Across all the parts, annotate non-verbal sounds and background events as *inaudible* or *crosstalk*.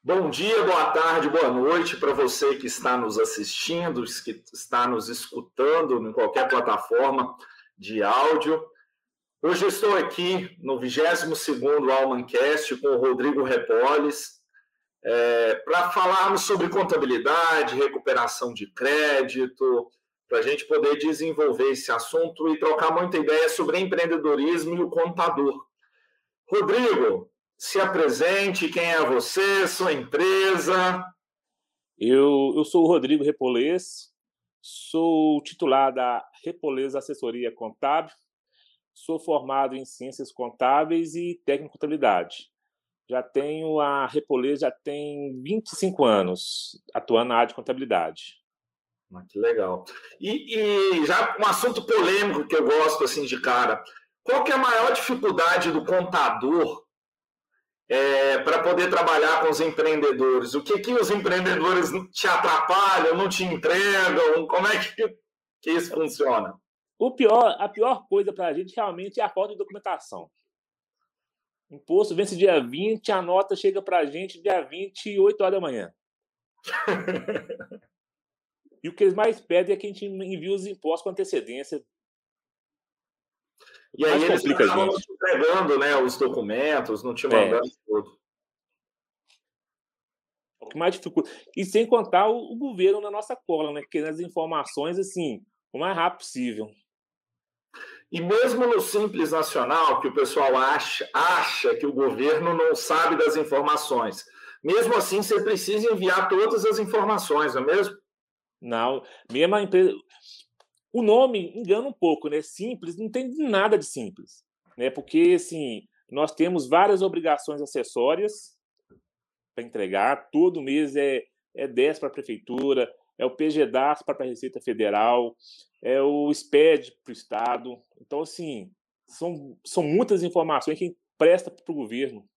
Bom dia, boa tarde, boa noite para você que está nos assistindo, que está nos escutando em qualquer plataforma de áudio. Hoje estou aqui no 22º Almancast com o Rodrigo Repoles é, para falarmos sobre contabilidade, recuperação de crédito, para a gente poder desenvolver esse assunto e trocar muita ideia sobre empreendedorismo e o contador. Rodrigo, se apresente, quem é você, sua empresa? Eu, eu sou o Rodrigo Repolês, sou titular da Repolês Assessoria Contábil, sou formado em Ciências Contábeis e Técnico Contabilidade. Já tenho a Repolês, já tem 25 anos atuando na área de contabilidade. Ah, que legal. E, e, já um assunto polêmico que eu gosto assim de cara. Qual que é a maior dificuldade do contador é, para poder trabalhar com os empreendedores? O que, que os empreendedores te atrapalham, não te entregam? Como é que, que isso funciona? O pior, a pior coisa para a gente realmente é a falta de documentação. Imposto vence dia 20, a nota chega para a gente dia 28 horas da manhã. *laughs* e o que eles mais pedem é que a gente envie os impostos com antecedência e aí eles estavam te entregando né, os documentos, não te é. mandando é. tudo. O que mais dificulta. E sem contar o, o, governo na nossa cola, né? Querendo as informações assim, o mais rápido possível. E mesmo no Simples Nacional, que o pessoal acha, acha que o governo não sabe das informações, mesmo assim você precisa enviar todas as informações, não é mesmo? Não, mesmo a empresa. O nome engana um pouco, né? Simples, não tem nada de simples, né? Porque assim, nós temos várias obrigações acessórias para entregar, todo mês é é 10 para a prefeitura, é o PGDAS para a Receita Federal, é o SPED para o Estado. Então, assim, são, são muitas informações que presta para o governo.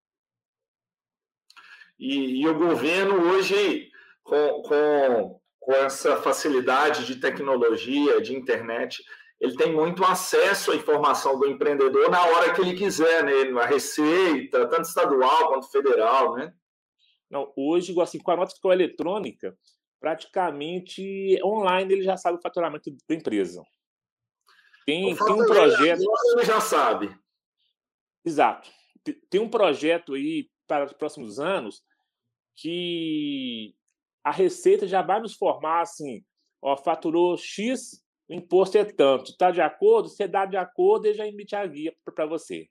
E, e, o governo hoje, com, com com essa facilidade de tecnologia, de internet, ele tem muito acesso à informação do empreendedor na hora que ele quiser, né? Na receita, tanto estadual quanto federal, né? Não, hoje, assim, com a nota fiscal eletrônica, praticamente online ele já sabe o faturamento da empresa. Tem, tem um projeto. Ele já sabe. Exato. Tem um projeto aí para os próximos anos que a Receita já vai nos formar assim, ó, faturou X, o imposto é tanto. Está de acordo? Você dá de acordo e já emite a guia para você.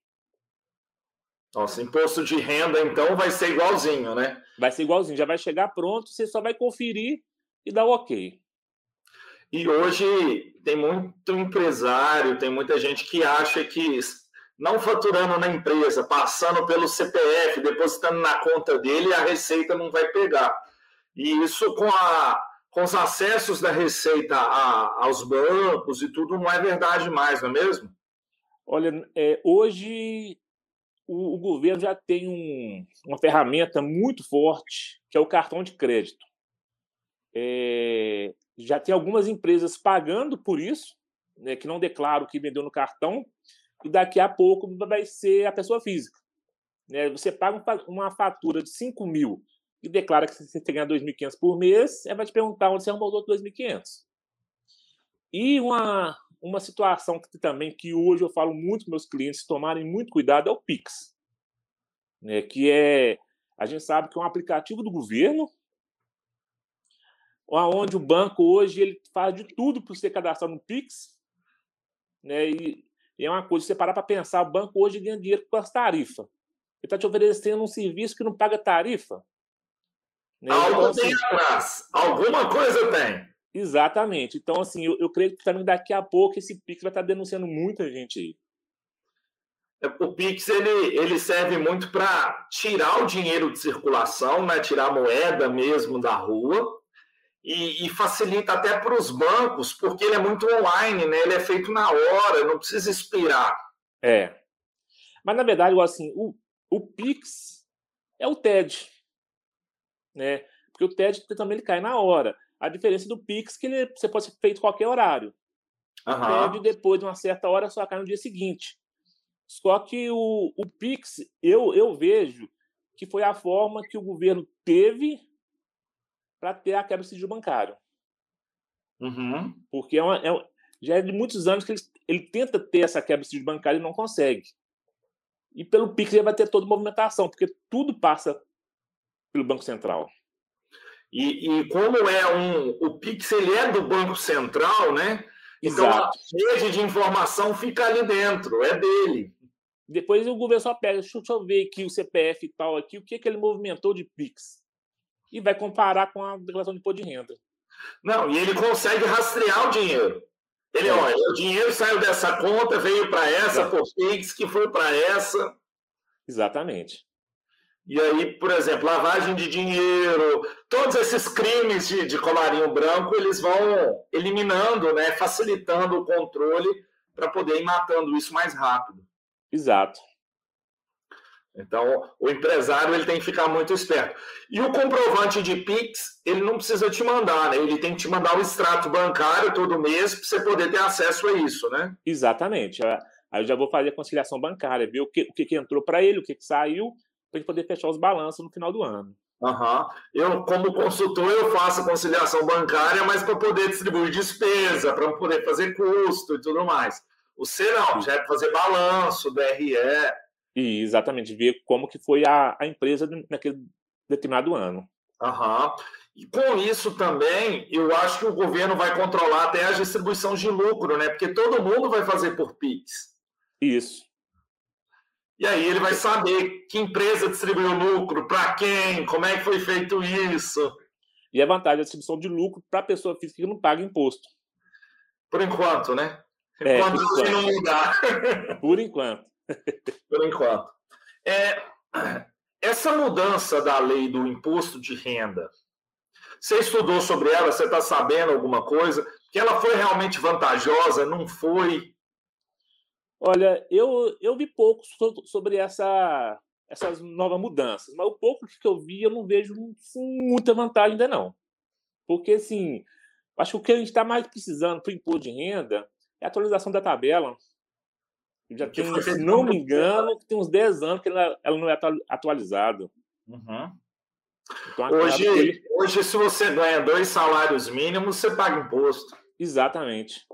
Nossa, imposto de renda, então, vai ser igualzinho, né? Vai ser igualzinho, já vai chegar pronto, você só vai conferir e dar o ok. E hoje tem muito empresário, tem muita gente que acha que não faturando na empresa, passando pelo CPF, depositando na conta dele, a receita não vai pegar. E isso com, a, com os acessos da Receita a, aos bancos e tudo não é verdade mais, não é mesmo? Olha, é, hoje o, o, governo já tem um, uma ferramenta muito forte, que é o cartão de crédito. É, já tem algumas empresas pagando por isso, né, que não declaram que vendeu no cartão, e daqui a pouco vai ser a pessoa física. Né? Você paga uma fatura de 5 mil e declara que você tem ganhar 2.500 por mês, ela vai te perguntar onde você arrumou os outros 2.500. E uma, uma situação que também que hoje eu falo muito para meus clientes tomarem muito cuidado é o Pix, né, que é a gente sabe que é um aplicativo do governo, onde o banco hoje ele faz de tudo para você cadastrar no Pix, né, e, e é uma coisa, você parar para pensar, o banco hoje ganha dinheiro com as tarifas. Ele está te oferecendo um serviço que não paga tarifa. Né? Algo então, assim, tem atrás. Alguma coisa tem. Exatamente. Então, assim, eu, eu creio que também daqui a pouco esse Pix vai estar denunciando muita gente aí. É, o Pix ele, ele serve muito para tirar o dinheiro de circulação, né? tirar a moeda mesmo da rua, e, e facilita até para os bancos, porque ele é muito online, né? ele é feito na hora, não precisa esperar. É. Mas, na verdade, assim, o, o Pix é o TED né? Porque o TED também ele cai na hora. A diferença do Pix é que ele, você pode ser feito a qualquer horário. Uhum. O TED, depois de uma certa hora, só cai no dia seguinte. Só que o, o Pix, eu, eu vejo que foi a forma que o governo teve para ter a quebra do sigilo bancário. Uhum. Porque é, uma, é já é de muitos anos que ele, ele tenta ter essa quebra do sigilo bancário e não consegue. E pelo PIX ele vai ter toda a movimentação, porque tudo passa pelo Banco Central. E, e, como é um. O Pix ele é do Banco Central, né? Então Exato. a rede de informação fica ali dentro, é dele. Depois o governo só pega, deixa eu ver aqui o CPF e tal aqui, o que, que ele movimentou de Pix. E vai comparar com a declaração de imposto de renda. Não, e ele consegue rastrear o dinheiro. Ele, É. olha, o dinheiro saiu dessa conta, veio para essa, por Pix, que foi para essa. Exatamente. E aí, por exemplo, lavagem de dinheiro, todos esses crimes de, de colarinho branco, eles vão eliminando, né, facilitando o controle para poder ir matando isso mais rápido. Exato. Então, o empresário ele tem que ficar muito esperto. E o comprovante de Pix, ele não precisa te mandar, né? Ele tem que te mandar o extrato bancário todo mês para você poder ter acesso a isso, né? Exatamente. Aí eu já vou fazer a conciliação bancária, ver o que, o que, entrou para ele, o que saiu, para a gente poder fechar os balanços no final do ano. Aham. Eu, como consultor, eu faço conciliação bancária, mas para poder distribuir despesa, para poder fazer custo e tudo mais. O C não, já é para fazer balanço, DRE. E exatamente ver como que foi a, a empresa naquele determinado ano. Aham. E com isso também, eu acho que o governo vai controlar até a distribuição de lucro, né? Porque todo mundo vai fazer por Pix. Isso. E aí ele vai saber que empresa distribuiu lucro, para quem, como é que foi feito isso. E a vantagem da distribuição de lucro para a pessoa física que não paga imposto. Por enquanto, né? É, Enquanto por enquanto. não mudar. *laughs* Por enquanto. Por enquanto. É, essa mudança da lei do imposto de renda, você estudou sobre ela? Você está sabendo alguma coisa? Que ela foi realmente vantajosa? Não foi? Olha, eu, eu vi pouco so- sobre essa, essas novas mudanças, mas o pouco que eu vi eu não vejo muita vantagem ainda não. Porque, assim, acho que o que a gente está mais precisando para o imposto de renda é a atualização da tabela. Já Que tem, se não me muito engano, tem uns 10 anos que ela, ela não é atu- atualizada. Uhum. Então, Hoje, hoje, se você ganha dois salários mínimos, você paga imposto. Exatamente.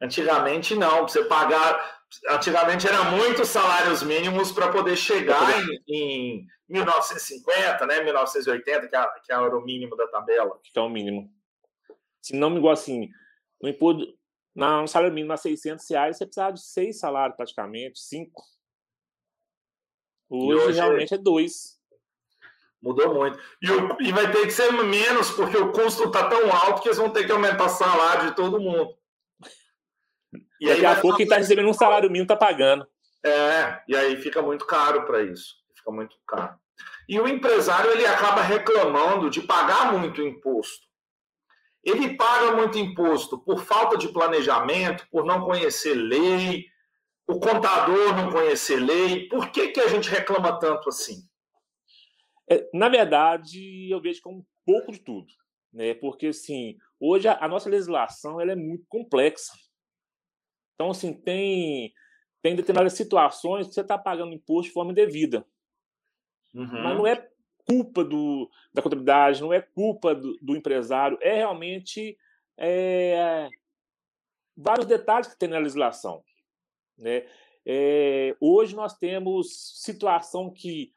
Antigamente, não. Você pagar. Antigamente era muitos salários mínimos para poder chegar em, em 1950, né? 1980, que, é- que era o mínimo da tabela. que é o mínimo. Se não me igual assim, no imposto, na, no salário mínimo a 600 reais, você precisava de seis salários praticamente, cinco. Hoje, hoje- realmente é dois. Mudou muito. E, o- e vai ter que ser menos, porque o custo está tão alto que eles vão ter que aumentar o salário de todo mundo. E Daqui vai a pouco quem está recebendo um salário mínimo está pagando. É, e aí fica muito caro para isso. Fica muito caro. E o empresário ele acaba reclamando de pagar muito imposto. Ele paga muito imposto por falta de planejamento, por não conhecer lei, o contador não conhecer lei. Por que, que a gente reclama tanto assim? É, na verdade, eu vejo como um pouco de tudo. Né? Porque, assim, hoje a, a nossa legislação ela é muito complexa. Então, assim, tem, tem determinadas situações que você está pagando imposto de forma indevida. Mas Uhum. não é culpa do, da contabilidade, não é culpa do, do empresário, é realmente é, vários detalhes que tem na legislação. Né? É, hoje nós temos situação que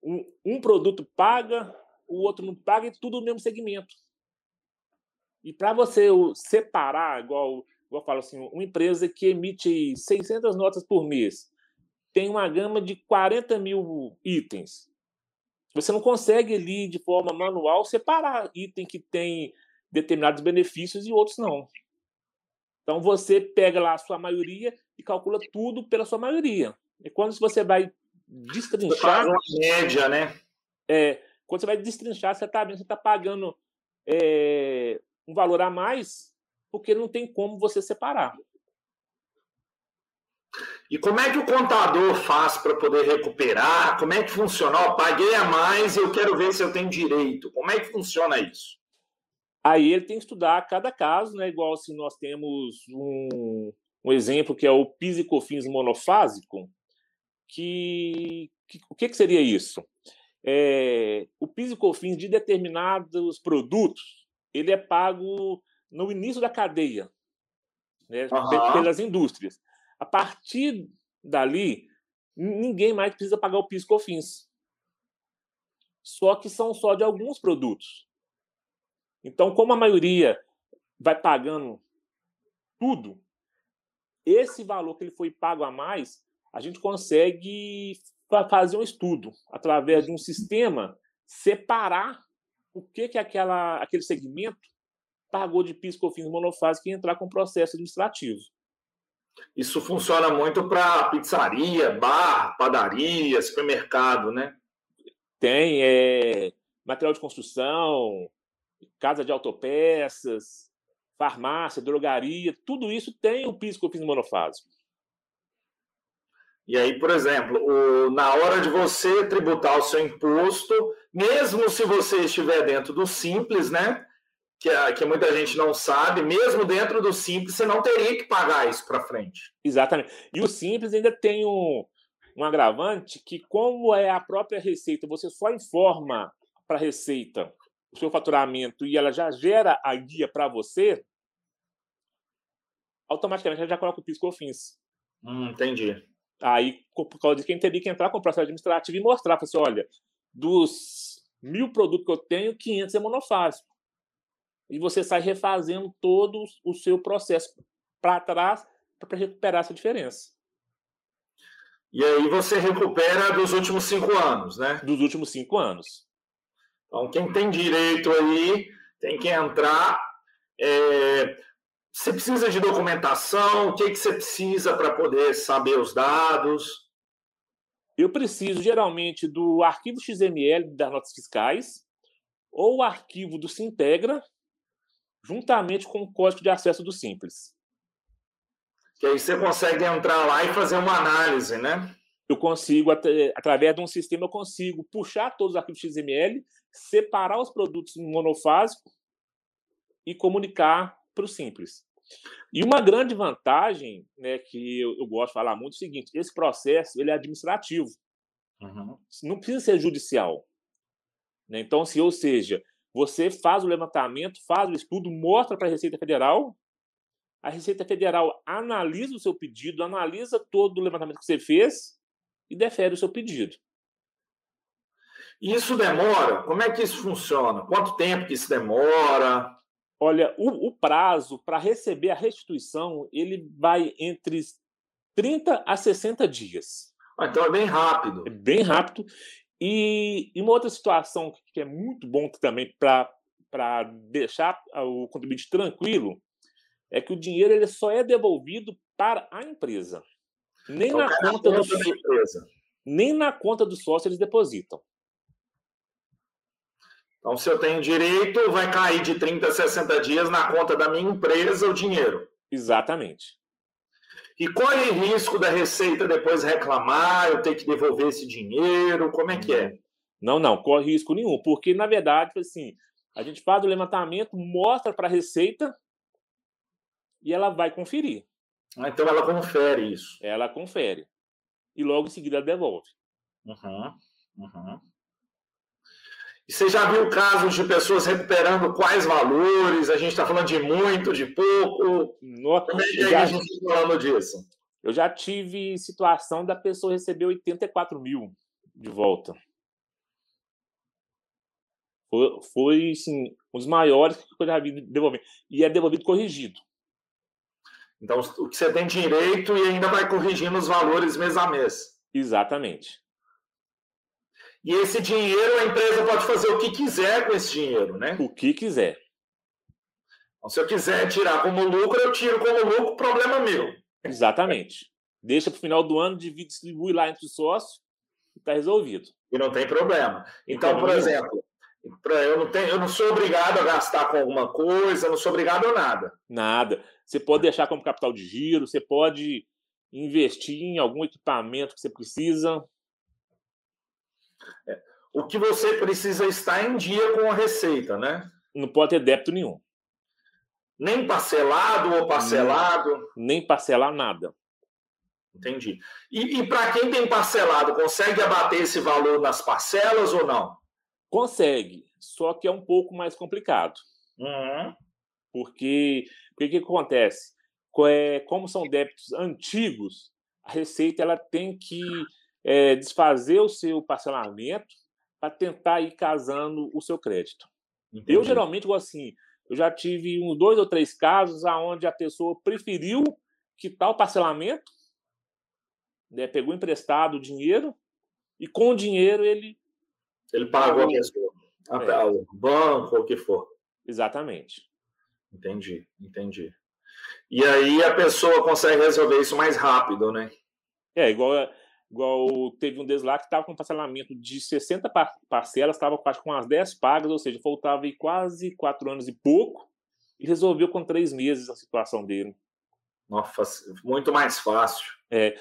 um, um produto paga, o outro não paga, e tudo no mesmo segmento. E para você separar, igual eu falo assim, uma empresa que emite 600 notas por mês, tem uma gama de 40 mil itens. Você não consegue ali, de forma manual, separar item que tem determinados benefícios e outros não. Então você pega lá a sua maioria e calcula tudo pela sua maioria. E quando você vai destrinchar, uma média, né? é, quando você vai destrinchar, você está vendo, você está pagando é, um valor a mais, porque não tem como você separar. E como é que o contador faz para poder recuperar? Como é que funciona? Ó, paguei a mais e eu quero ver se eu tenho direito. Como é que funciona isso? Aí ele tem que estudar cada caso, né? Igual se nós temos um, um exemplo que é o PIS e COFINS monofásico, que o que, que seria isso? É, o PIS e COFINS de determinados produtos ele é pago no início da cadeia, né, uhum. pelas indústrias. A partir dali, ninguém mais precisa pagar o PIS e COFINS. Só que são só de alguns produtos. Então, como a maioria vai pagando tudo, esse valor que ele foi pago a mais, a gente consegue fazer um estudo através de um sistema separar o que que aquela aquele segmento pagou de PIS COFINS monofásico e entrar com processo administrativo. Isso funciona muito para pizzaria, bar, padaria, supermercado, né? Tem é, material de construção, casa de autopeças, farmácia, drogaria, tudo isso tem o PIS COFINS monofásico. E aí, por exemplo, o, na hora de você tributar o seu imposto, mesmo se você estiver dentro do Simples, né? Que, que muita gente não sabe, mesmo dentro do Simples, você não teria que pagar isso para frente. Exatamente. E o Simples ainda tem um, um agravante que, como é a própria Receita, você só informa para a Receita o seu faturamento e ela já gera a guia para você, automaticamente ela já coloca o PIS COFINS. Hum, entendi. Aí, por causa de quem teria que entrar com o processo administrativo e mostrar, assim, olha, dos mil produtos que eu tenho, 500 é monofásico. E você sai refazendo todo o seu processo para trás para recuperar essa diferença. E aí você recupera dos últimos cinco anos, né? Dos últimos cinco anos. Então, quem tem direito aí tem que entrar. É, você precisa de documentação? O que, que você precisa para poder saber os dados? Eu preciso geralmente do arquivo XML das notas fiscais ou o arquivo do Sintegra, juntamente com o código de acesso do Simples. Que aí você consegue entrar lá e fazer uma análise, né? Eu consigo, através de um sistema, eu consigo puxar todos os arquivos XML, separar os produtos monofásicos e comunicar para o Simples. E uma grande vantagem, né, que eu, eu, gosto de falar muito, é o seguinte: esse processo ele é administrativo, uhum. não precisa ser judicial. Né? Então, se ou seja, você faz o levantamento, faz o estudo, mostra para a Receita Federal, a Receita Federal analisa o seu pedido, analisa todo o levantamento que você fez e defere o seu pedido. Isso demora? Como é que isso funciona? Quanto tempo que isso demora? Olha, o, o prazo para receber a restituição ele vai entre 30 a 60 dias. Ah, então é bem rápido. É bem rápido. E, e uma outra situação que é muito bom também para deixar o contribuinte tranquilo é que o dinheiro ele só é devolvido para a empresa. Nem então, na conta do empresa. Nem na conta do sócio eles depositam. Então, se eu tenho direito, vai cair de 30 a 60 dias na conta da minha empresa o dinheiro. Exatamente. E corre risco da Receita depois reclamar, eu ter que devolver esse dinheiro? Como é que é? Não, não, corre risco nenhum, porque na verdade, assim, a gente faz o levantamento, mostra para a Receita e ela vai conferir. Ah, então ela confere isso. Ela confere. E logo em seguida ela devolve. Uhum, uhum. E você já viu casos de pessoas recuperando quais valores? A gente está falando de muito, de pouco? Nossa, Como é que já, a gente está falando disso? Eu já tive situação da pessoa receber 84 mil de volta. Foi, foi sim, um dos maiores que eu já vi devolver. E é devolvido corrigido. Então, o que você tem direito e ainda vai corrigindo os valores mês a mês. Exatamente. E esse dinheiro, a empresa pode fazer o que quiser com esse dinheiro, né? O que quiser. Então, se eu quiser tirar como lucro, eu tiro como lucro, problema meu. Exatamente. Deixa para o final do ano, divide, distribui lá entre os sócios e está resolvido. E não tem problema. Então, por exemplo, eu não, tenho, eu não sou obrigado a gastar com alguma coisa, não sou obrigado a nada. Nada. Você pode deixar como capital de giro, você pode investir em algum equipamento que você precisa. É. O que você precisa estar em dia com a receita, né? Não pode ter débito nenhum. Nem parcelado ou parcelado? Nem parcelar nada. Entendi. E, e para quem tem parcelado, consegue abater esse valor nas parcelas ou não? Consegue, só que é um pouco mais complicado. Uhum. Porque o que, que acontece? É, como são débitos antigos, a Receita ela tem que é, desfazer o seu parcelamento para tentar ir casando o seu crédito. Entendi. Eu geralmente assim, eu já tive uns dois ou três casos aonde a pessoa preferiu quitar o parcelamento né, pegou emprestado o dinheiro e com o dinheiro ele. Ele pagou a pessoa, é. o banco, ou o que for. Exatamente. Entendi, entendi. E aí a pessoa consegue resolver isso mais rápido, né? É, igual, igual teve um deles lá que estava com parcelamento de 60 parcelas, estava quase com as 10 pagas, ou seja, faltava quase 4 anos e pouco, e resolveu com 3 meses a situação dele. Nossa, muito mais fácil. É,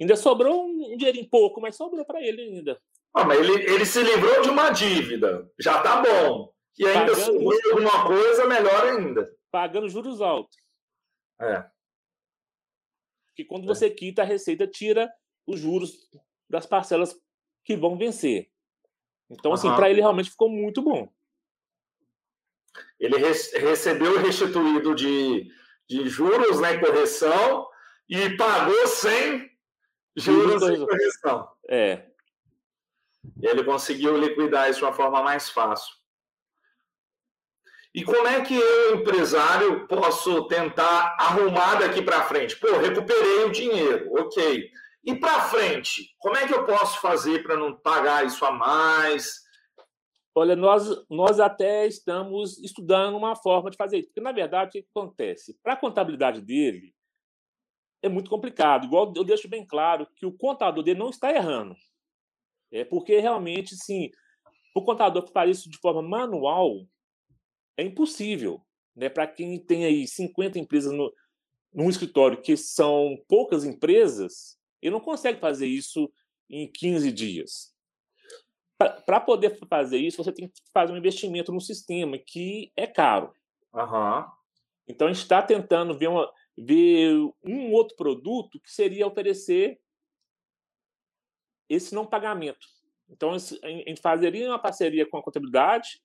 ainda sobrou um dinheirinho pouco, mas sobrou para ele ainda. Ah, mas ele, ele se livrou de uma dívida. Já tá bom. E ainda Pagando, sobrou alguma coisa, melhor ainda. Pagando juros altos. É. Que quando é. você quita, a Receita tira os juros das parcelas que vão vencer. Então, assim, para ele realmente ficou muito bom. Ele recebeu restituído de de juros, né, correção, e pagou sem juros e correção. É. Ele conseguiu liquidar isso de uma forma mais fácil. E como é que eu, empresário, posso tentar arrumar daqui para frente? Pô, recuperei o dinheiro, ok. E para frente, como é que eu posso fazer para não pagar isso a mais? Olha, nós, nós até estamos estudando uma forma de fazer isso, porque, na verdade, o que acontece? Para a contabilidade dele, é muito complicado. Igual eu deixo bem claro que o contador dele não está errando. É porque realmente, sim, o contador que faz isso de forma manual é impossível. Né? Para quem tem aí 50 empresas no, num escritório, que são poucas empresas, ele não consegue fazer isso em 15 dias. Para poder fazer isso, você tem que fazer um investimento no sistema que é caro. Uhum. Então, a gente está tentando ver, uma, ver um outro produto que seria oferecer esse não pagamento. Então, a gente fazeria uma parceria com a contabilidade,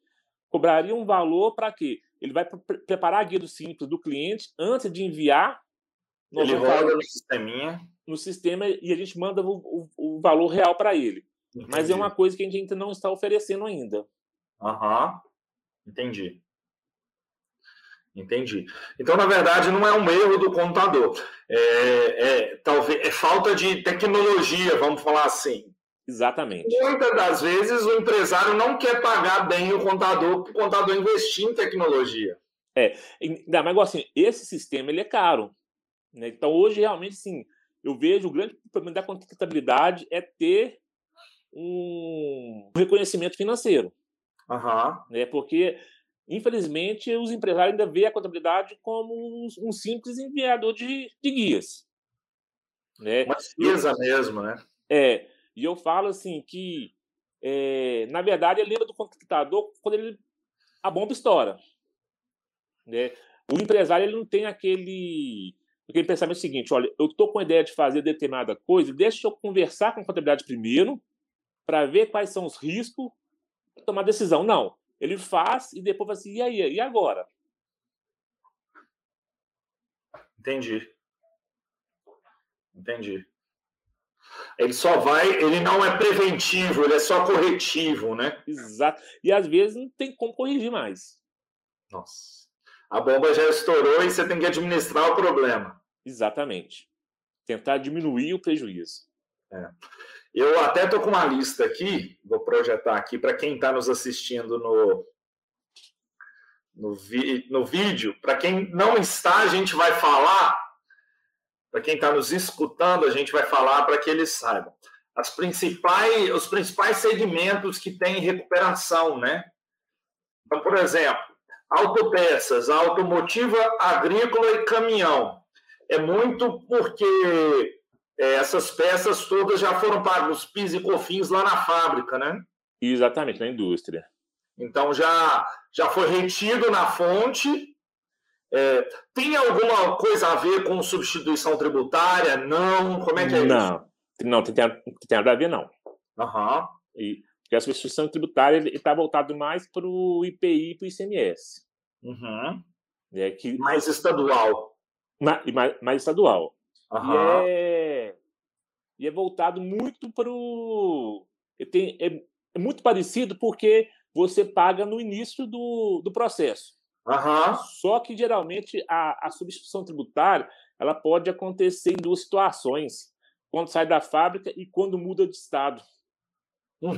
cobraria um valor para quê? Ele vai pre preparar a guia do simples do cliente antes de enviar. Ele roda no sisteminha. No sistema e a gente manda o, o, o valor real para ele. Entendi. Mas é uma coisa que a gente não está oferecendo ainda. Aham, uhum. entendi. Entendi. Então, na verdade, não é um erro do contador. É, é, talvez, é falta de tecnologia, vamos falar assim. Exatamente. Muitas das vezes o empresário não quer pagar bem o contador, para o contador investir em tecnologia. É, ainda mais assim, esse sistema ele é caro. Né? Então, hoje, realmente, sim, eu vejo o grande problema da contabilidade é ter um reconhecimento financeiro. Uhum. Né? Porque, infelizmente, os empresários ainda veem a contabilidade como um simples enviador de, de guias. Né? Uma despesa mesmo, né? É, e eu falo assim que, é, na verdade, ele lembra do computador quando ele, a bomba estoura. Né? O empresário ele não tem aquele, aquele pensamento seguinte, olha, eu estou com a ideia de fazer determinada coisa, deixa eu conversar com a contabilidade primeiro, para ver quais são os riscos, tomar decisão. Não. Ele faz e depois vai assim, e aí? E agora? Entendi. Entendi. Ele só vai, ele não é preventivo, ele é só corretivo, né? Exato. E às vezes não tem como corrigir mais. Nossa. A bomba já estourou e você tem que administrar o problema. Exatamente. Tentar diminuir o prejuízo. É. Eu até estou com uma lista aqui, vou projetar aqui para quem está nos assistindo no, no, vi, no vídeo. Para quem não está, a gente vai falar. Para quem está nos escutando, a gente vai falar para que eles saibam. As principais, os principais segmentos que têm recuperação, né? Então, por exemplo, autopeças, automotiva agrícola e caminhão. É muito porque é, essas peças todas já foram pagos PIS e COFINS lá na fábrica, né? Exatamente, na indústria. Então já, já foi retido na fonte É, tem alguma coisa a ver com substituição tributária? Não? Como é que é não, isso? Não, tem, tem, tem nada a ver, não. Uhum. E, porque a substituição tributária está voltado mais para o IPI e para o ICMS. Uhum. É que, mais estadual. Mais, mais estadual. Uhum. E, é, e é voltado muito para o. É, é muito parecido porque você paga no início do, do processo. Uhum. Só que geralmente a, a substituição tributária ela pode acontecer em duas situações: quando sai da fábrica e quando muda de estado. Uhum.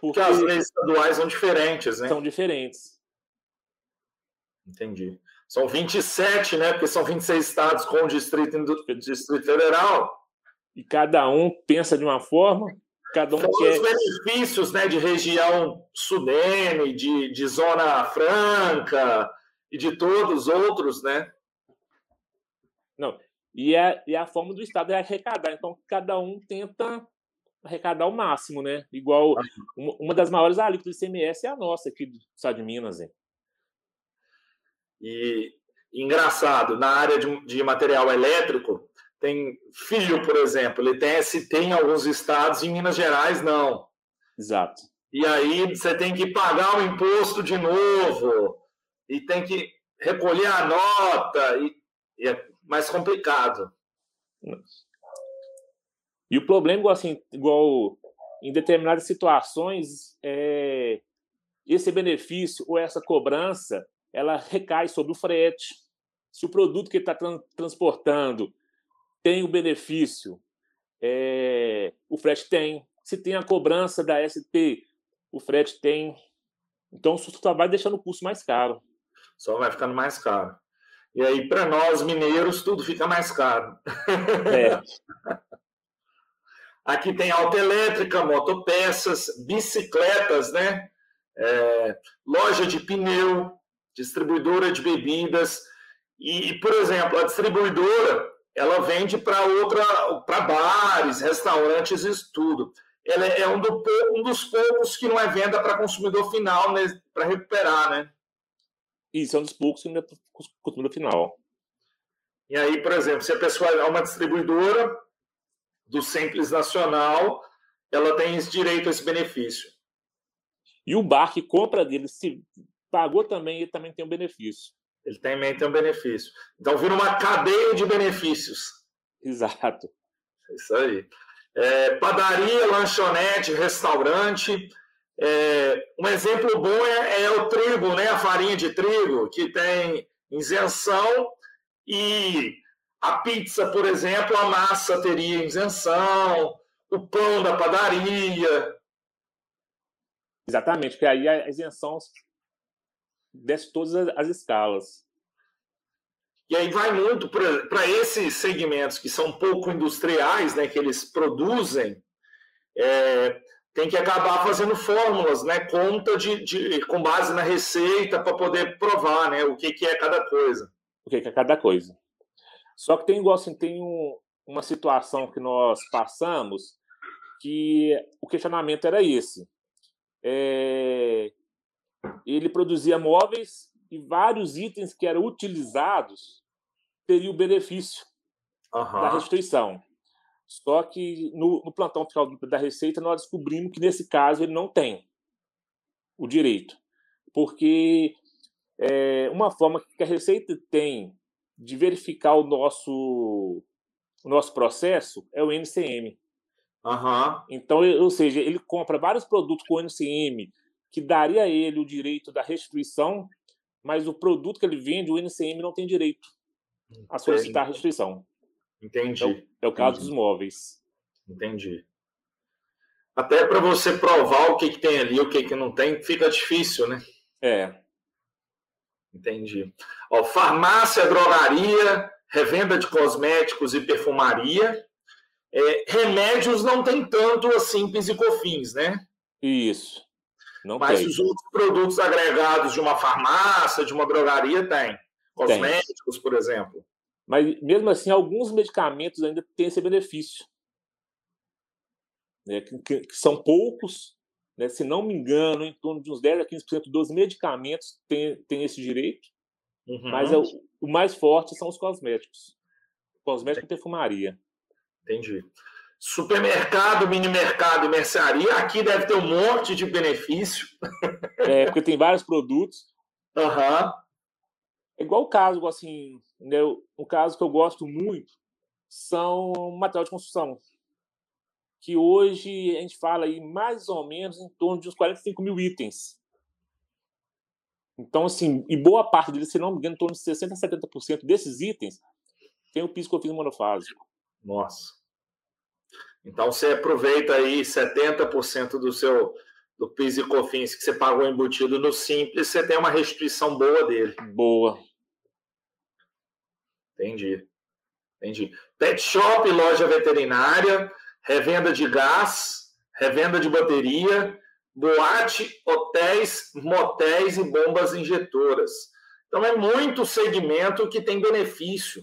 Porque, Porque as leis estaduais são diferentes, né? São diferentes. Entendi. São 27, né? Porque são 26 estados com o Distrito, Distrito Federal. E cada um pensa de uma forma, cada um quer... os benefícios né, de região sudene, de, de zona franca e de todos os outros, né? Não, e é, e a forma do Estado é arrecadar. Então, cada um tenta arrecadar o máximo, né? Igual uma das maiores alíquotas do ICMS é a nossa aqui do Estado de Minas, hein? E engraçado, na área de, de material elétrico, tem fio, por exemplo, ele tem ST em alguns estados, em Minas Gerais não. Exato. E aí você tem que pagar o imposto de novo, e tem que recolher a nota, e, e é mais complicado. E o problema, assim, igual em determinadas situações, é, esse benefício ou essa cobrança ela recai sobre o frete. Se o produto que ele está transportando tem o benefício, é, o frete tem. Se tem a cobrança da ST, o frete tem. Então, isso só vai deixando o custo mais caro. Só vai ficando mais caro. E aí, para nós mineiros, tudo fica mais caro. É. *laughs* Aqui tem autoelétrica, motopeças, bicicletas, né? É, loja de pneu, distribuidora de bebidas. E, por exemplo, a distribuidora ela vende para outra, para bares, restaurantes, isso tudo. Ela é um, do, um dos poucos que não é venda para consumidor final, né, para recuperar, né? Isso é um dos poucos que não é para consumidor final. E aí, por exemplo, se a pessoa é uma distribuidora do Simples Nacional, ela tem esse direito a esse benefício. E o bar que compra dele, se pagou também, ele também tem um benefício. Ele também tem um benefício. Então vira uma cadeia de benefícios. Exato. É isso aí. É, padaria, lanchonete, restaurante. É, um exemplo bom é, é, o trigo, né? a farinha de trigo, que tem isenção, e a pizza, por exemplo, a massa teria isenção, o pão da padaria. Exatamente, porque aí a isenção desce todas as escalas. E aí vai muito para esses segmentos que são pouco industriais, né, que eles produzem, é, tem que acabar fazendo fórmulas, né, conta de, de com base na receita para poder provar, né, o que, que é cada coisa. O que, que é cada coisa. Só que tem igual assim, tem um, uma situação que nós passamos que o questionamento era esse. É, ele produzia móveis e vários itens que eram utilizados teriam o benefício uhum. da restituição. Só que no, no, plantão fiscal da Receita nós descobrimos que nesse caso ele não tem o direito, porque é, uma forma que a Receita tem de verificar o nosso o nosso processo é o NCM. Uhum. Então, ou seja, ele compra vários produtos com NCM que daria a ele o direito da restituição, mas o produto que ele vende, o NCM não tem direito a solicitar a restituição. Entendi. É o, é o caso Entendi. dos móveis. Entendi. Até para você provar o que, que tem ali, o que, que não tem, fica difícil, né? É. Entendi. Ó, farmácia, drogaria, revenda de cosméticos e perfumaria. É, remédios não tem tanto assim PIS e COFINS, né? Isso. Não Mas tem. os outros produtos agregados de uma farmácia, de uma drogaria, tem. Cosméticos, tem. por exemplo. Mas, mesmo assim, alguns medicamentos ainda têm esse benefício. Né, que, que, são poucos, né, se não me engano, em torno de uns 10 a 15% dos medicamentos têm, têm esse direito. Uhum. Mas é o, o, mais forte são os cosméticos. Cosmético e perfumaria. Entendi. Supermercado, mini mercado mercearia, aqui deve ter um monte de benefício. É, porque tem vários produtos. Uhum. É igual o caso, assim, né, um caso que eu gosto muito são material de construção. Que hoje a gente fala aí mais ou menos em torno de uns 45 mil itens. Então, assim, e boa parte deles, se não me engano, em torno de 60% a 70% desses itens tem o piso cofins monofásico. Nossa. Então você aproveita aí 70% do seu do PIS e COFINS que você pagou embutido no Simples, você tem uma restituição boa dele. Boa. Entendi. Entendi. Pet shop, loja veterinária, revenda de gás, revenda de bateria, boate, hotéis, motéis e bombas injetoras. Então é muito segmento que tem benefício.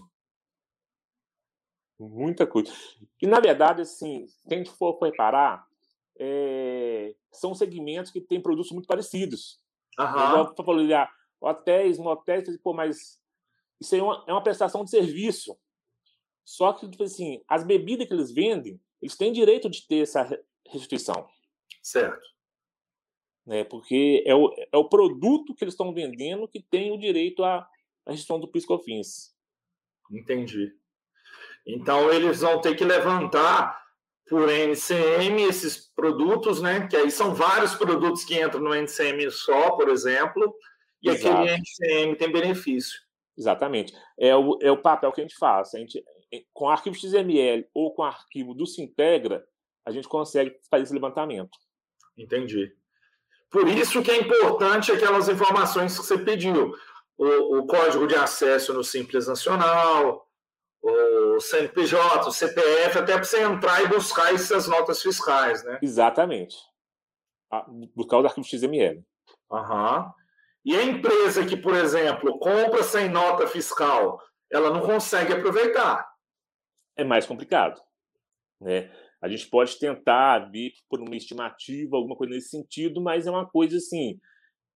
Muita coisa. E, na verdade, assim, se a gente for reparar, é, são segmentos que têm produtos muito parecidos. Uhum. Falei, ah, hotéis, motéis, pô, mas isso aí é uma, é uma prestação de serviço. Só que, tipo assim, as bebidas que eles vendem, eles têm direito de ter essa restituição. Certo. Né? Porque é o, é o produto que eles estão vendendo que tem o direito à, à gestão do PiscoFins. Entendi. Então, eles vão ter que levantar por NCM esses produtos, né? Que aí são vários produtos que entram no NCM só, por exemplo, e Exato. aquele NCM tem benefício. Exatamente. É o, é o papel que a gente faz. A gente, com arquivo XML ou com arquivo do Sintegra, a gente consegue fazer esse levantamento. Entendi. Por isso que é importante aquelas informações que você pediu. O, o código de acesso no Simples Nacional, o CNPJ, o CPF, até para você entrar e buscar essas notas fiscais, né? Exatamente. Buscar o arquivo XML. Aham. E a empresa que, por exemplo, compra sem nota fiscal, ela não consegue aproveitar. É mais complicado. Né? A gente pode tentar ver por uma estimativa, alguma coisa nesse sentido, mas é uma coisa assim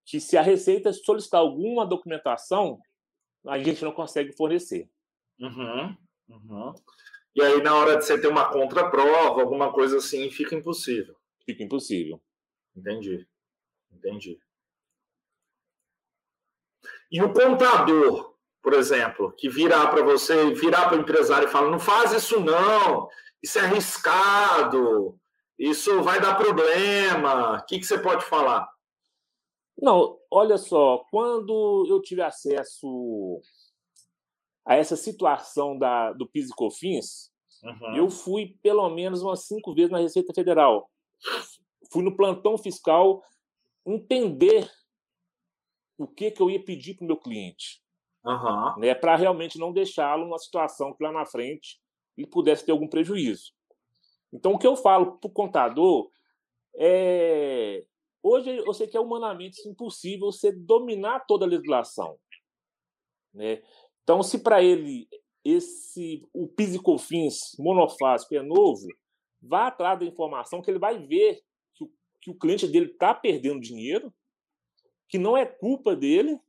que se a Receita solicitar alguma documentação, a gente não consegue fornecer. Uhum, uhum. E aí, na hora de você ter uma contraprova, alguma coisa assim, fica impossível. Fica impossível. Entendi. Entendi. E o contador, por exemplo, que virar para você, virar para o empresário e falar: não faz isso não, isso é arriscado, isso vai dar problema. O que, que você pode falar? Não, olha só, quando eu tive acesso a essa situação da, do PIS e COFINS, uhum. eu fui pelo menos umas cinco vezes na Receita Federal. Fui no plantão fiscal entender o que, que eu ia pedir para o meu cliente. Uhum. Né, para realmente não deixá-lo numa situação que lá na frente ele pudesse ter algum prejuízo. Então, o que eu falo para o contador é. Hoje eu sei que é humanamente impossível você dominar toda a legislação. Né? Então, se para ele esse o PIS monofásico é novo, vá atrás da informação que ele vai ver que o, que o cliente dele está perdendo dinheiro, que não é culpa dele.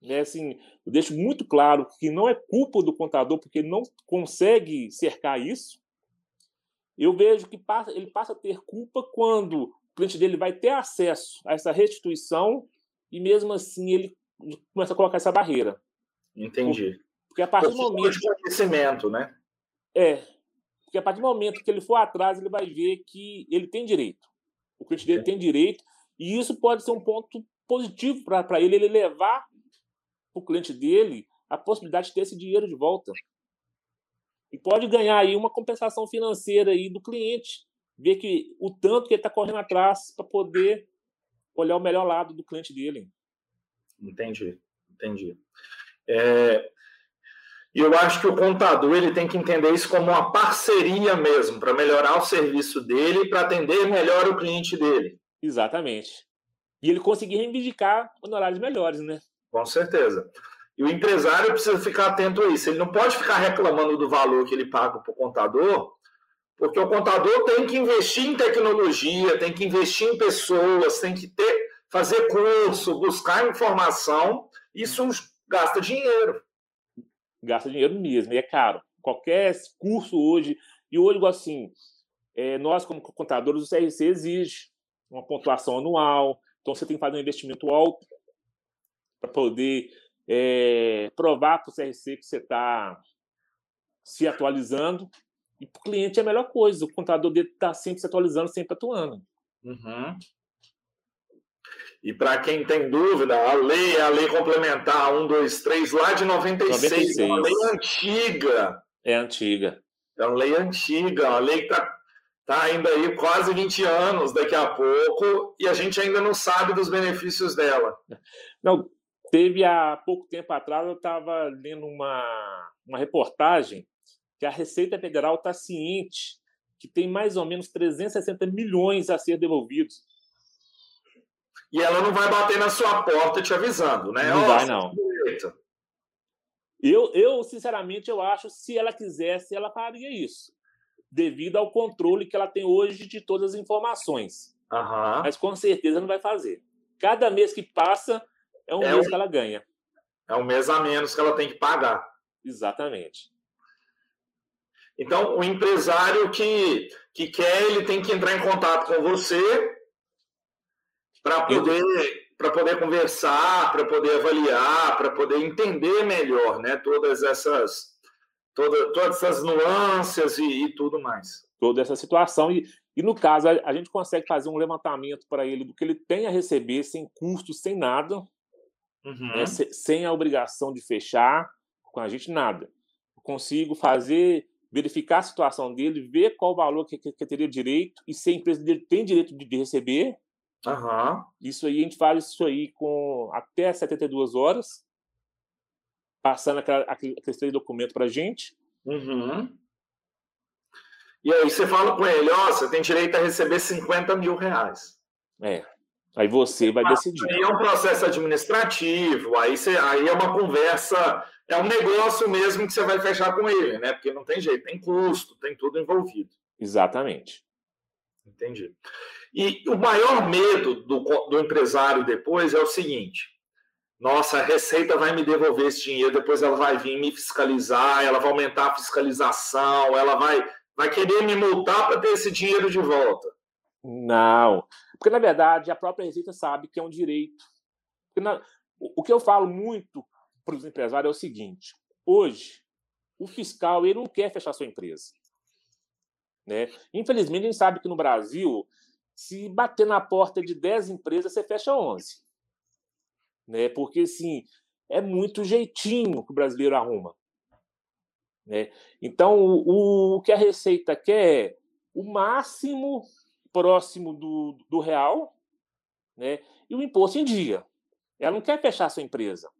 Né? Assim, eu deixo muito claro que não é culpa do contador, porque ele não consegue cercar isso. Eu vejo que passa, ele passa a ter culpa quando o cliente dele vai ter acesso a essa restituição e mesmo assim ele começa a colocar essa barreira. Entendi. Porque a partir do momento. de conhecimento, né? É. Porque a partir do momento que ele for atrás, ele vai ver que ele tem direito. O cliente dele tem direito. E isso pode ser um ponto positivo para ele, ele levar para o cliente dele a possibilidade de ter esse dinheiro de volta. E pode ganhar aí uma compensação financeira aí do cliente, ver que o tanto que ele está correndo atrás para poder olhar o melhor lado do cliente dele. Entendi, entendi. É, e eu acho que o contador ele tem que entender isso como uma parceria mesmo, para melhorar o serviço dele e para atender melhor o cliente dele. Exatamente. E ele conseguir reivindicar honorários melhores, né? Com certeza. E o empresário precisa ficar atento a isso. Ele não pode ficar reclamando do valor que ele paga para o contador, porque o contador tem que investir em tecnologia, tem que investir em pessoas, tem que ter, fazer curso, buscar informação. Isso gasta dinheiro. Gasta dinheiro mesmo, e é caro. Qualquer curso hoje, e hoje, assim, é, nós, como contadores, o CRC exige uma pontuação anual, então você tem que fazer um investimento alto para poder é, provar para o CRC que você está se atualizando. E para o cliente é a melhor coisa, o contador dele está sempre se atualizando, sempre atuando. Uhum. E para quem tem dúvida, a lei é a lei complementar 123 lá de 96, 96. é uma lei antiga. É antiga. É uma lei antiga, uma lei que está tá ainda aí quase 20 anos daqui a pouco e a gente ainda não sabe dos benefícios dela. Não, teve há pouco tempo atrás, eu estava lendo uma, uma reportagem que a Receita Federal está ciente que tem mais ou menos 360 milhões a ser devolvidos e ela não vai bater na sua porta te avisando, né? Não oh, vai, não. Eu, eu, sinceramente, eu acho se ela quisesse, ela faria isso. Devido ao controle que ela tem hoje de todas as informações. Uhum. Mas com certeza não vai fazer. Cada mês que passa é um é mês um, que ela ganha. É um mês a menos que ela tem que pagar. Exatamente. Então, o empresário que, que quer, ele tem que entrar em contato com você para poder, para poder conversar, para poder avaliar, para poder entender melhor né, todas essas toda, todas essas nuances e, e, tudo mais. Toda essa situação. E, e no caso, a, a gente consegue fazer um levantamento para ele do que ele tem a receber sem custos, sem nada, uhum. né, sem, sem a obrigação de fechar com a gente, nada. Eu consigo fazer verificar a situação dele, ver qual o valor que, que, que teria direito e se a empresa dele tem direito de, de receber Uhum. Isso aí, a gente faz isso aí com até 72 horas, passando aquela, aquele, aquele documento para a gente. Uhum. E aí você fala com ele, ó, oh, você tem direito a receber 50 mil reais. É. Aí você vai decidir. Aí é um processo administrativo, aí, você, aí é uma conversa, é um negócio mesmo que você vai fechar com ele, né? Porque não tem jeito, tem custo, tem tudo envolvido. Exatamente. Entendi. E o maior medo do, do empresário depois é o seguinte: nossa, a Receita vai me devolver esse dinheiro, depois ela vai vir me fiscalizar, ela vai aumentar a fiscalização, ela vai, vai querer me multar para ter esse dinheiro de volta. Não, porque na verdade a própria Receita sabe que é um direito. Na, o que eu falo muito para os empresários é o seguinte: hoje, o fiscal ele não quer fechar sua empresa. Né? Infelizmente, a gente sabe que no Brasil se bater na porta de 10 empresas, você fecha 11. Né? Porque, assim, é muito jeitinho que o brasileiro arruma. Né? Então, o, o que a Receita quer é o máximo próximo do, do real né? e o imposto em dia. Ela não quer fechar sua empresa.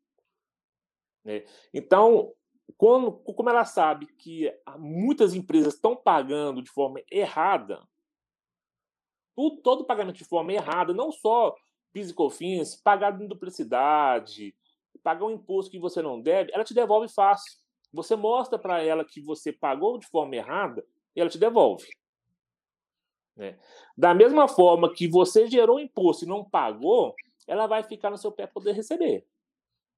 Né? Então, quando, como ela sabe que muitas empresas estão pagando de forma errada, tudo, todo pagamento de forma errada, não só PIS e COFINS, pagar em duplicidade, pagar um imposto que você não deve, ela te devolve fácil. Você mostra para ela que você pagou de forma errada e ela te devolve. Né? Da mesma forma que você gerou imposto e não pagou, ela vai ficar no seu pé poder receber.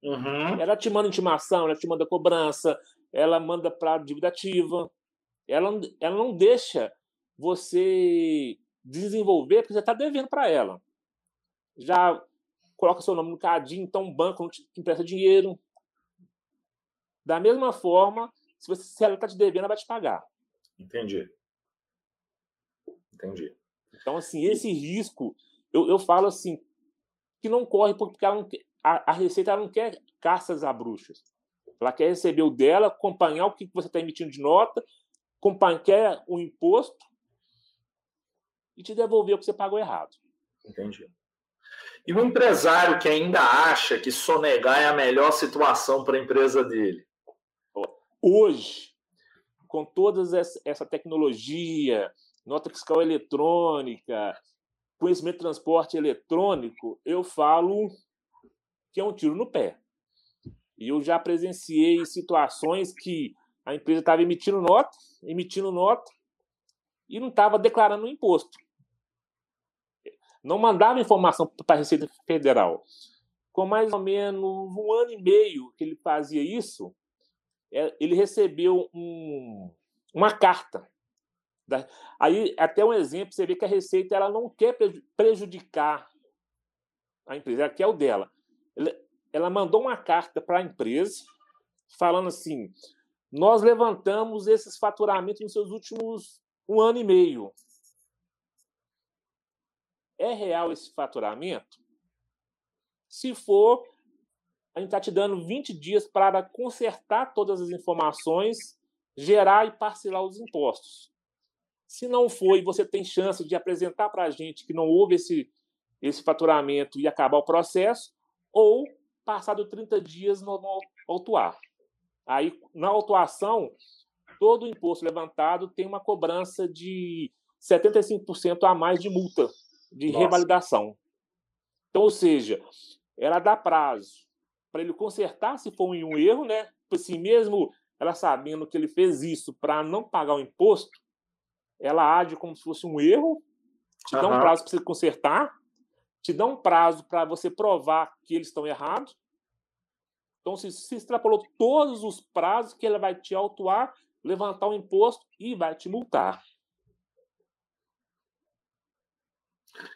Uhum. Ela te manda intimação, ela te manda cobrança, ela manda para dívida ativa. Ela, ela não deixa você desenvolver porque você está devendo para ela. Já coloca seu nome no cadinho, então o banco não te empresta dinheiro. Da mesma forma, se, você, se ela está te devendo, ela vai te pagar. Entendi. Entendi. Então, assim, esse risco, eu, eu falo assim, que não corre porque ela não, a, a Receita não quer caças a bruxas. Ela quer receber o dela, acompanhar o que você está emitindo de nota, quer o imposto e te devolver o que você pagou errado. Entendi. E o empresário que ainda acha que sonegar é a melhor situação para a empresa dele? Hoje, com toda essa tecnologia, nota fiscal eletrônica, conhecimento de transporte eletrônico, eu falo que é um tiro no pé. E eu já presenciei situações que a empresa estava emitindo nota, emitindo nota, e não estava declarando o imposto não mandava informação para a Receita Federal. com mais ou menos um ano e meio que ele fazia isso, é, ele recebeu um, uma carta. Aí, até um exemplo, você vê que a Receita ela não quer prejudicar a empresa, ela quer o dela. Ela mandou uma carta para a empresa falando assim: nós levantamos esses faturamentos nos seus últimos um ano e meio. É real esse faturamento? Se for, a gente está te dando 20 dias para consertar todas as informações, gerar e parcelar os impostos. Se não for e você tem chance de apresentar para a gente que não houve esse, esse faturamento e acabar o processo, ou passado 30 dias no, no autuar. Aí, na autuação, todo o imposto levantado tem uma cobrança de 75% a mais de multa de Nossa. revalidação. Então, ou seja, ela dá prazo para ele consertar se for um erro, né? Assim, mesmo ela sabendo que ele fez isso para não pagar o imposto, ela age como se fosse um erro, te dá um prazo para você consertar, te dá um prazo para você provar que eles estão errados. Então, se, se extrapolou todos os prazos que ela vai te autuar, levantar o imposto e vai te multar.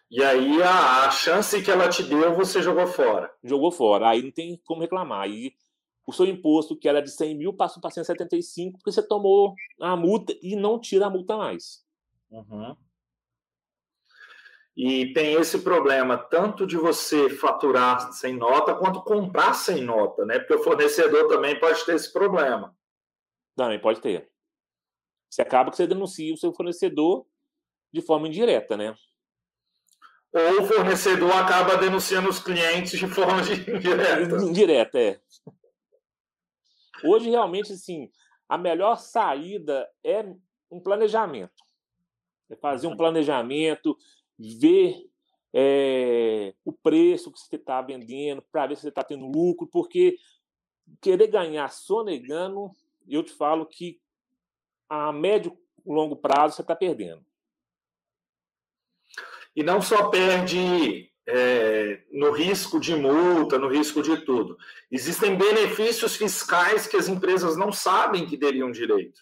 E aí a, a, chance que ela te deu, você jogou fora. Jogou fora. Aí não tem como reclamar. Aí o seu imposto, que era de 100 mil, passou para 175, porque você tomou a multa e não tira a multa mais. Uhum. E tem esse problema, tanto de você faturar sem nota, quanto comprar sem nota, né? Porque o fornecedor também pode ter esse problema. Também pode ter. Você acaba que você denuncia o seu fornecedor de forma indireta, né? Ou o fornecedor acaba denunciando os clientes de forma *laughs* indireta. Indireta, é. Hoje, realmente, assim, a melhor saída é um planejamento. É fazer um planejamento, ver é, o preço que você está vendendo, para ver se você está tendo lucro, porque querer ganhar sonegando, eu te falo que a médio e longo prazo você está perdendo. E não só perde é, no risco de multa, no risco de tudo. Existem benefícios fiscais que as empresas não sabem que teriam direito.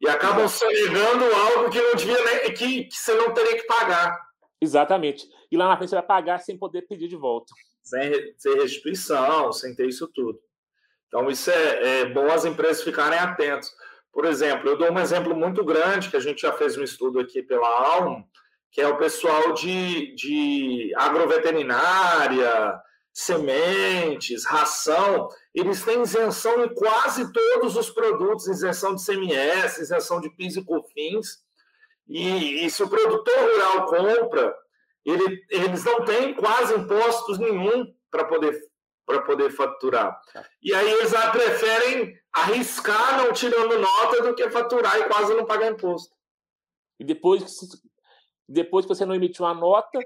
E acabam sonegando algo que não devia que, que você não teria que pagar. Exatamente. E lá na frente você vai pagar sem poder pedir de volta. Sem, sem restituição, sem ter isso tudo. Então, isso é, é bom as empresas ficarem atentas. Por exemplo, eu dou um exemplo muito grande, que a gente já fez um estudo aqui pela Alm, que é o pessoal de, de agroveterinária, sementes, ração, eles têm isenção em quase todos os produtos, isenção de CMS, isenção de PIS e COFINS, e, e se o produtor rural compra, ele, eles não têm quase impostos nenhum para poder para poder faturar. E aí eles preferem arriscar não tirando nota do que faturar e quase não pagar imposto. E depois depois que você não emitiu a nota,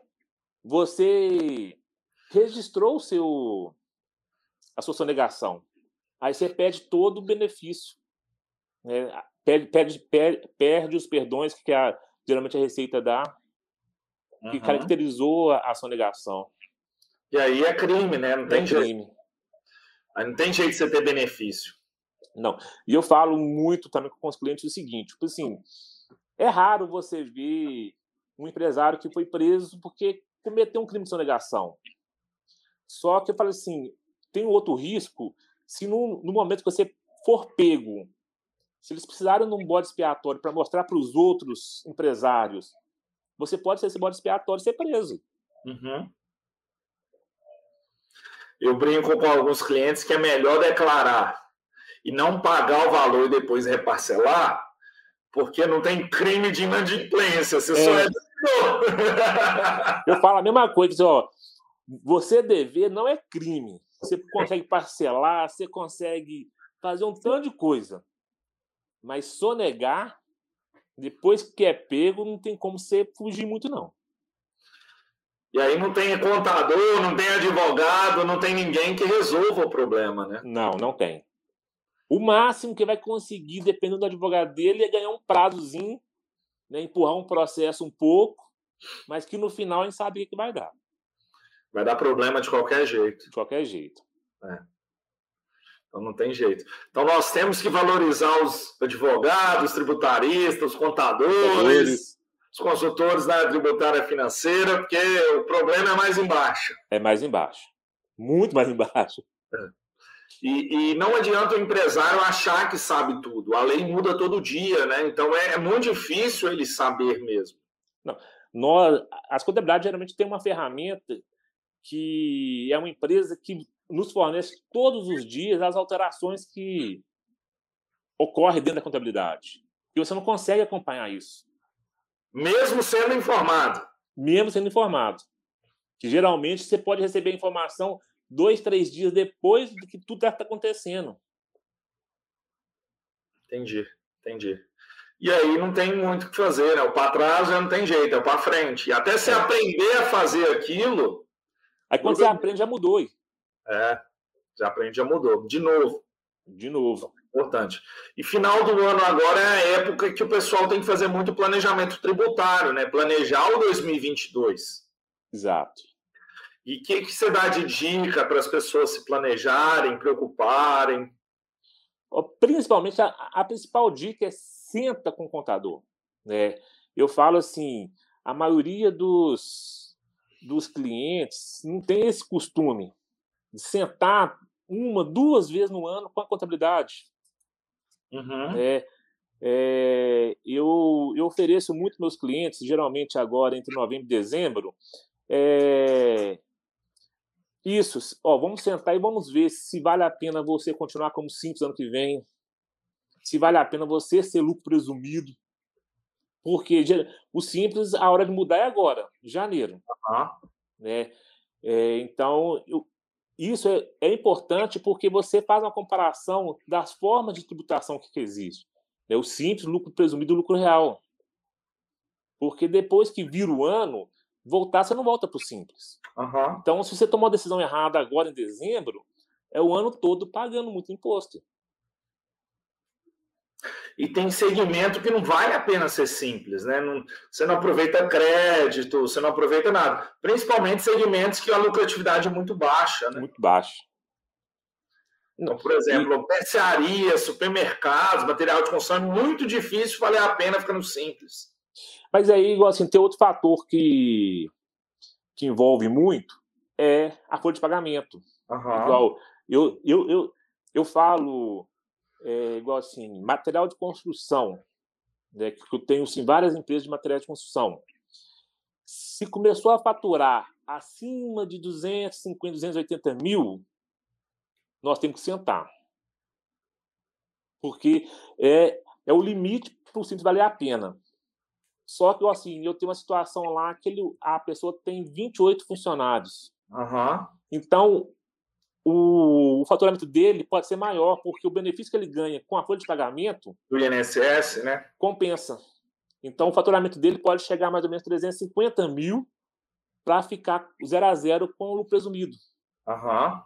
você registrou o seu a sua sonegação. Aí você perde todo o benefício. Né? Perde, perde, perde, perde os perdões que a, geralmente a Receita dá, que uhum. caracterizou a, a sonegação. E aí é crime, né? Não tem é crime. jeito. Aí não tem jeito de você ter benefício. Não. E eu falo muito também com os clientes o seguinte: tipo assim, é raro você ver um empresário que foi preso porque cometeu um crime de sonegação. Só que eu falo assim: tem outro risco se no, no momento que você for pego se eles precisarem de um bode expiatório para mostrar para os outros empresários, você pode ser esse bode expiatório e ser preso. Uhum. Eu brinco com alguns clientes que é melhor declarar e não pagar o valor e depois reparcelar, porque não tem crime de inadimplência, você é. só é Eu falo a mesma coisa, ó, você dever não é crime. Você consegue parcelar, você consegue fazer um tanto de coisa. Mas sonegar, depois que é pego, não tem como você fugir muito, não. E aí não tem contador, não tem advogado, não tem ninguém que resolva o problema, né? Não, não tem. O máximo que vai conseguir, dependendo do advogado dele, é ganhar um prazozinho, né, empurrar um processo um pouco, mas que no final a gente sabe o que vai dar. Vai dar problema de qualquer jeito. De qualquer jeito. É. Então não tem jeito. Então nós temos que valorizar os advogados, tributaristas, os contadores, os consultores da tributária financeira, porque o problema é mais embaixo. É mais embaixo. Muito mais *laughs* embaixo. É. E, e, não adianta o empresário achar que sabe tudo. A lei muda todo dia, né? Então é, é muito difícil ele saber mesmo. Não. Nós, as contabilidades geralmente têm uma ferramenta que é uma empresa que nos fornece todos os dias as alterações que ocorrem dentro da contabilidade. E você não consegue acompanhar isso. Mesmo sendo informado. Mesmo sendo informado. Que geralmente você pode receber a informação dois, três dias depois do que tudo está acontecendo. Entendi, entendi. E aí não tem muito o que fazer, né? O para trás já não tem jeito, é o para frente. E até você é. aprender a fazer aquilo. Aí quando você aprende, já mudou. É, já aprende, já mudou. De novo. De novo. Importante. E final do ano agora é a época que o pessoal tem que fazer muito planejamento tributário, né? Planejar o 2022. Exato. E o que, que você dá de dica para as pessoas se planejarem, preocuparem? Principalmente, a, a principal dica é senta com o contador. Né? Eu falo assim, a maioria dos, dos clientes não tem esse costume de sentar uma, duas vezes no ano com a contabilidade. Uhum. É, é, eu, eu ofereço muito meus clientes, geralmente agora entre novembro e dezembro, é, isso, ó, vamos sentar e vamos ver se vale a pena você continuar como simples ano que vem, se vale a pena você ser lucro presumido, porque o simples, a hora de mudar é agora, janeiro. Uhum. Né? É, então, eu, isso é, é, importante porque você faz uma comparação das formas de tributação que, existe. Né? O simples, lucro presumido e lucro real. Porque depois que vira o ano, voltar, você não volta para o simples. Uhum. Então, se você tomou uma decisão errada agora em dezembro, é o ano todo pagando muito imposto. E tem segmento que não vale a pena ser simples, né? Não, você não aproveita crédito, você não aproveita nada. Principalmente segmentos que a lucratividade é muito baixa, né? Muito baixa. Então, por exemplo, e... mercearia, supermercados, material de construção, é muito difícil valer a pena ficar no simples. Mas aí, igual assim, tem outro fator que, que envolve muito, é a folha de pagamento. Uhum. Igual, eu, eu, eu, eu falo, é, igual assim, material de construção, né, que eu tenho sim, várias empresas de material de construção. Se começou a faturar acima de 250, 280 mil, nós temos que sentar. Porque é, é o limite para o simples valer a pena. Só que, assim, eu tenho uma situação lá que ele, a pessoa tem 28 funcionários. Uhum. Então, o, o, faturamento dele pode ser maior, porque o benefício que ele ganha com a folha de pagamento... Do INSS, né? Compensa. Então, o faturamento dele pode chegar a mais ou menos 350 mil para ficar zero a zero com o presumido. Uhum.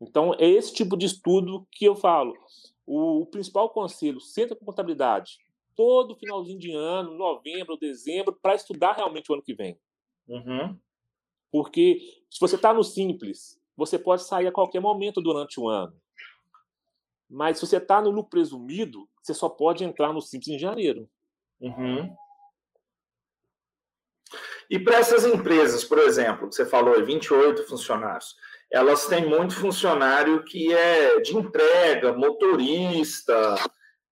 Então, é esse tipo de estudo que eu falo. O, o principal conselho, senta com contabilidade, todo finalzinho de ano, novembro, dezembro, para estudar realmente o ano que vem. Uhum. Porque se você está no simples, você pode sair a qualquer momento durante o ano. Mas se você está no lucro presumido, você só pode entrar no simples em janeiro. Uhum. E para essas empresas, por exemplo, que você falou, 28 funcionários, elas têm muito funcionário que é de entrega, motorista,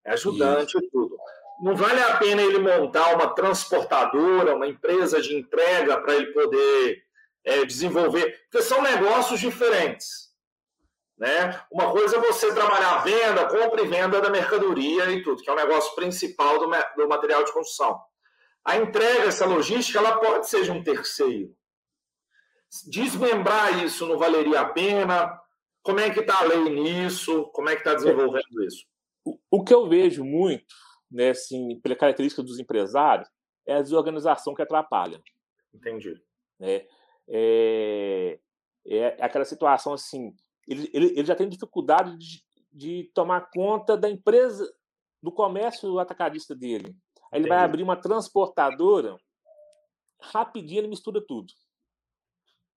ajudante Isso. e tudo não vale a pena ele montar uma transportadora, uma empresa de entrega para ele poder é, desenvolver, porque são negócios diferentes. Né? Uma coisa é você trabalhar a venda, compra e venda da mercadoria e tudo, que é o negócio principal do, do material de construção. A entrega, essa logística, ela pode ser de um terceiro. Desmembrar isso não valeria a pena? Como é que está a lei nisso? Como é que está desenvolvendo isso? O que eu vejo muito né, assim, pela característica dos empresários, é a desorganização que atrapalha. Entendi. Né? É, é aquela situação assim, ele, ele, ele já tem dificuldade de, de tomar conta da empresa, do comércio atacadista dele. Aí ele Entendi. vai abrir uma transportadora, rapidinho ele mistura tudo.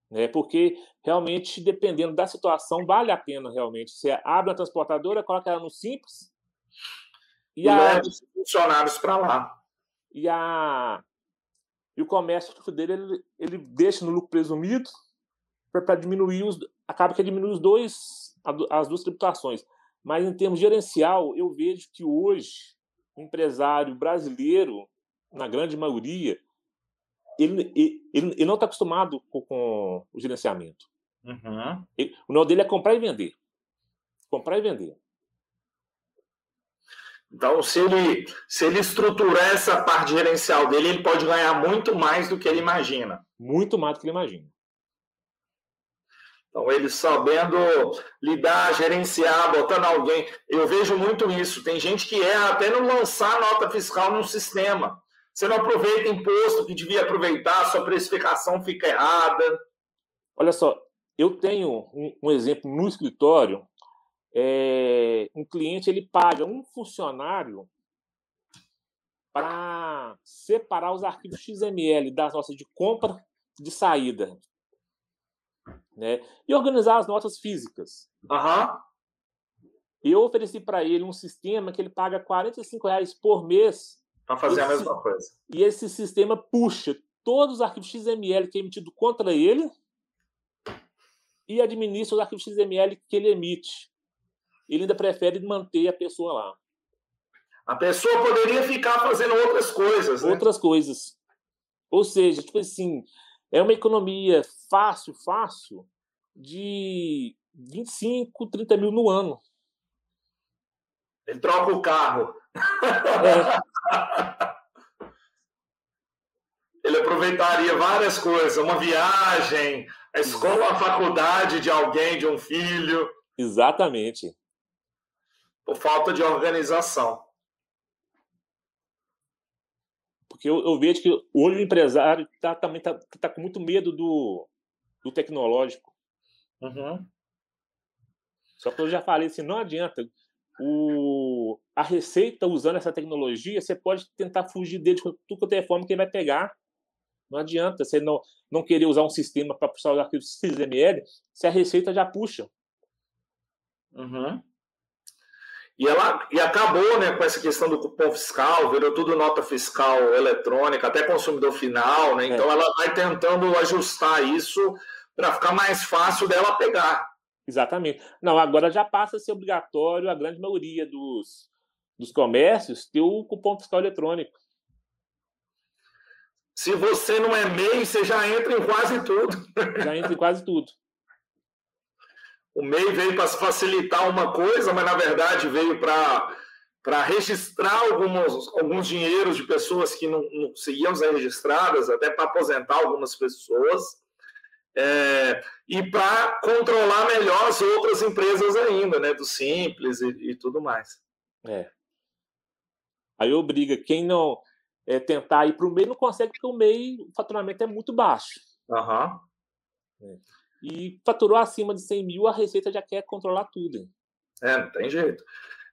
Né? Porque realmente, dependendo da situação, vale a pena realmente. Você abre a transportadora, coloca ela no simples e, e a... leva os funcionários para lá. E, a... e o comércio dele, ele, ele deixa no lucro presumido para diminuir os. Acaba que diminui os dois, as duas tributações. Mas em termos gerencial, eu vejo que hoje o empresário brasileiro, na grande maioria, ele, ele, ele não está acostumado com, com, o gerenciamento. Uhum. Ele, o nome dele é comprar e vender. Comprar e vender. Então, se ele, se ele estruturar essa parte gerencial dele, ele pode ganhar muito mais do que ele imagina. Muito mais do que ele imagina. Então, ele sabendo lidar, gerenciar, botando alguém. Eu vejo muito isso. Tem gente que erra até no lançar nota fiscal num sistema. Você não aproveita imposto que devia aproveitar, sua precificação fica errada. Olha só, eu tenho um, um exemplo no escritório. É, um cliente ele paga um funcionário para separar os arquivos XML das notas de compra de saída né? E organizar as notas físicas. Uhum. Eu ofereci para ele um sistema que ele paga 45 reais por mês. Para fazer esse, a mesma coisa. E esse sistema puxa todos os arquivos XML que é emitido contra ele e administra os arquivos XML que ele emite. Ele ainda prefere manter a pessoa lá. A pessoa poderia ficar fazendo outras coisas. Né? Outras coisas. Ou seja, tipo assim, é uma economia fácil, fácil, de 25, 30 mil no ano. Ele troca o carro. É. *laughs* Ele aproveitaria várias coisas, uma viagem, a escola, a faculdade de alguém, de um filho. Exatamente. Por falta de organização. Porque eu, eu vejo que hoje o empresário tá, também está tá com muito medo do, do tecnológico. Uhum. Só que eu já falei assim, não adianta. O, a receita usando essa tecnologia, você pode tentar fugir dele de tudo quanto é forma que ele vai pegar. Não adianta você não, não querer usar um sistema para puxar os arquivos XML, se a receita já puxa. Uhum. E, ela, e acabou né, com essa questão do cupom fiscal, virou tudo nota fiscal eletrônica, até consumidor final, né? Então é. ela vai tentando ajustar isso para ficar mais fácil dela pegar. Exatamente. Não, agora já passa a ser obrigatório a grande maioria dos, dos comércios ter o cupom fiscal eletrônico. Se você não é MEI, você já entra em quase tudo. Já entra em quase tudo o MEI veio para facilitar uma coisa, mas na verdade veio para para registrar alguns, alguns dinheiros de pessoas que não, não conseguiam ser registradas, até para aposentar algumas pessoas, é, e para controlar melhor as outras empresas ainda, né, do Simples e, e tudo mais. É. Aí obriga quem não é, tentar ir para o MEI não consegue, porque o MEI, o faturamento é muito baixo. Uhum. É e faturou acima de 100 mil, a Receita já quer controlar tudo. É, não tem jeito.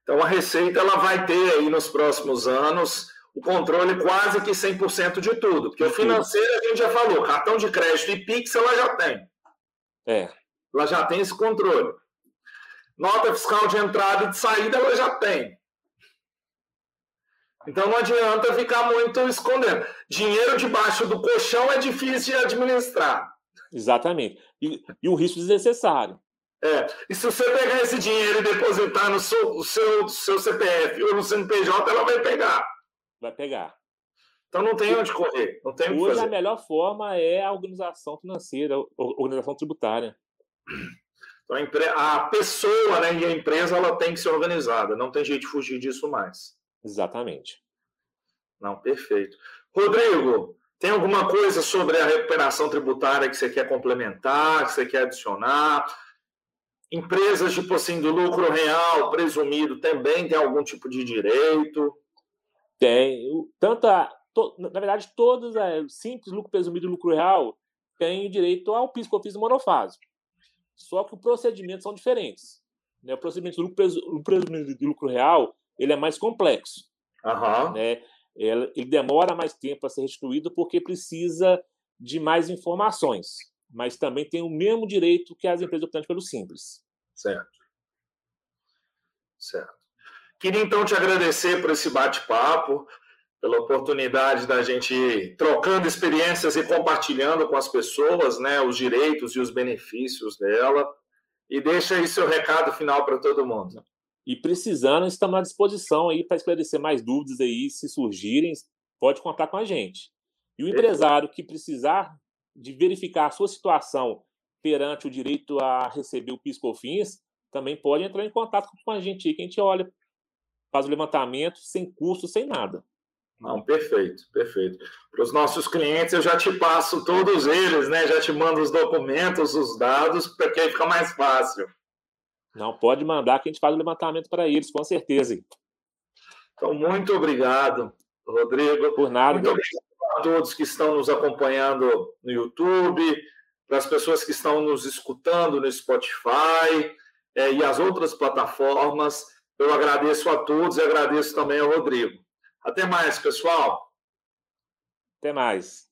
Então, a Receita ela vai ter aí nos próximos anos o controle quase que 100% de tudo. Porque o financeiro, a gente já falou, cartão de crédito e Pix ela já tem. É. Ela já tem esse controle. Nota fiscal de entrada e de saída ela já tem. Então não adianta ficar muito escondendo. Dinheiro debaixo do colchão é difícil de administrar. Exatamente. E, e um risco desnecessário. É. E se você pegar esse dinheiro e depositar no seu, seu, seu CPF ou no CNPJ, ela vai pegar. Vai pegar. Então não tem onde correr. Não tem Hoje a melhor forma é a organização financeira, a organização tributária. Então, a pessoa né, e a empresa ela tem que ser organizada. Não tem jeito de fugir disso mais. Exatamente. Não, perfeito. Rodrigo, tem alguma coisa sobre a recuperação tributária que você quer complementar, que você quer adicionar? Empresas tipo assim do lucro real presumido também tem algum tipo de direito? Tem. Tanto a, to, na verdade, todos é, simples lucro presumido e lucro real têm direito ao PIS COFINS monofásico. Só que os procedimentos são diferentes. Né? O procedimento do lucro presumido e lucro real ele é mais complexo. Uhum. Né? Ele demora mais tempo a ser restituído porque precisa de mais informações. mas também tem o mesmo direito que as empresas optantes pelo Simples. Certo. Certo. Queria então te agradecer por esse bate-papo, pela oportunidade da gente ir trocando experiências e compartilhando com as pessoas né, os direitos e os benefícios dela. E deixa aí seu recado final para todo mundo. E precisando, estamos à disposição aí para esclarecer mais dúvidas aí, se surgirem, pode contar com a gente. E o empresário que precisar de verificar a sua situação perante o direito a receber o PIS/COFINS, também pode entrar em contato com a gente aí, que a gente olha, faz o levantamento sem custo, sem nada. Não, perfeito, perfeito. Para os nossos clientes, eu já te passo todos eles, né? Já te mando os documentos, os dados, porque aí fica mais fácil. Não, pode mandar que a gente faz o levantamento para eles, com certeza. Então, muito obrigado, Rodrigo. Por nada. Muito obrigado a todos que estão nos acompanhando no YouTube, para as pessoas que estão nos escutando no Spotify é, e as outras plataformas. Eu agradeço a todos e agradeço também ao Rodrigo. Até mais, pessoal. Até mais.